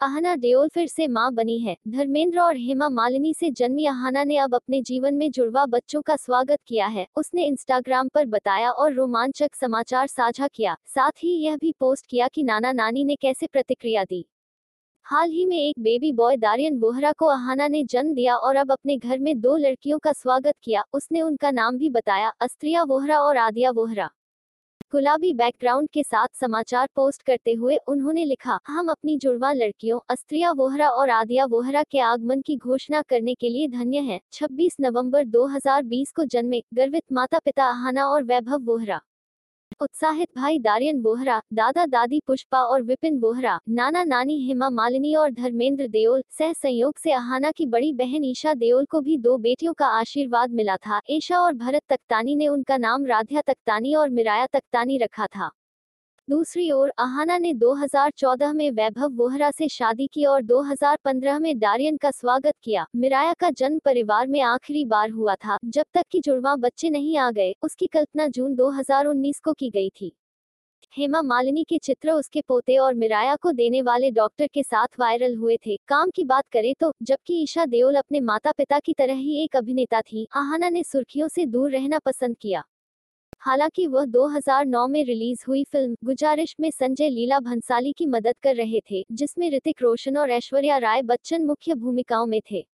आहना देओल फिर से माँ बनी है। धर्मेंद्र और हेमा मालिनी से जन्मी आहना ने अब अपने जीवन में जुड़वा बच्चों का स्वागत किया है। उसने इंस्टाग्राम पर बताया और रोमांचक समाचार साझा किया। साथ ही यह भी पोस्ट किया कि नाना नानी ने कैसे प्रतिक्रिया दी। हाल ही में एक बेबी बॉय दारियन बोहरा को अहाना ने जन्म दिया और अब अपने घर में दो लड़कियों का स्वागत किया। उसने उनका नाम भी बताया, अस्त्रिया वोहरा और आदिया वोहरा गुलाबी बैकग्राउंड के साथ समाचार पोस्ट करते हुए उन्होंने लिखा, हम अपनी जुड़वा लड़कियों, अस्त्रिया वोहरा और आदिया वोहरा के आगमन की घोषणा करने के लिए धन्य है। 26 नवंबर 2020 को जन्मे गर्वित माता पिता आहाना और वैभव वोहरा। उत्साहित भाई दारियन बोहरा, दादा दादी पुष्पा और विपिन बोहरा, नाना नानी हेमा मालिनी और धर्मेंद्र देओल, सह संयोग से अहाना की बड़ी बहन ईशा देओल को भी दो बेटियों का आशीर्वाद मिला था। ईशा और भरत तख्तानी ने उनका नाम राध्या तख्तानी और मिराया तख्तानी रखा था। दूसरी ओर अहाना ने 2014 में वैभव वोहरा से शादी की और 2015 में डारियन का स्वागत किया। मिराया का जन्म परिवार में आखिरी बार हुआ था। जब तक कि जुड़वा बच्चे नहीं आ गए, उसकी कल्पना जून 2019 को की गई थी। हेमा मालिनी के चित्र उसके पोते और मिराया को देने वाले डॉक्टर के साथ वायरल हुए थे। काम की बात करें तो जबकि ईशा देओल अपने माता पिता की तरह ही एक अभिनेता थी, आहाना ने सुर्खियों से दूर रहना पसंद किया। हालाँकि वह 2009 में रिलीज़ हुई फ़िल्म गुजारिश में संजय लीला भंसाली की मदद कर रहे थे, जिसमें ऋतिक रोशन और ऐश्वर्या राय बच्चन मुख्य भूमिकाओं में थे।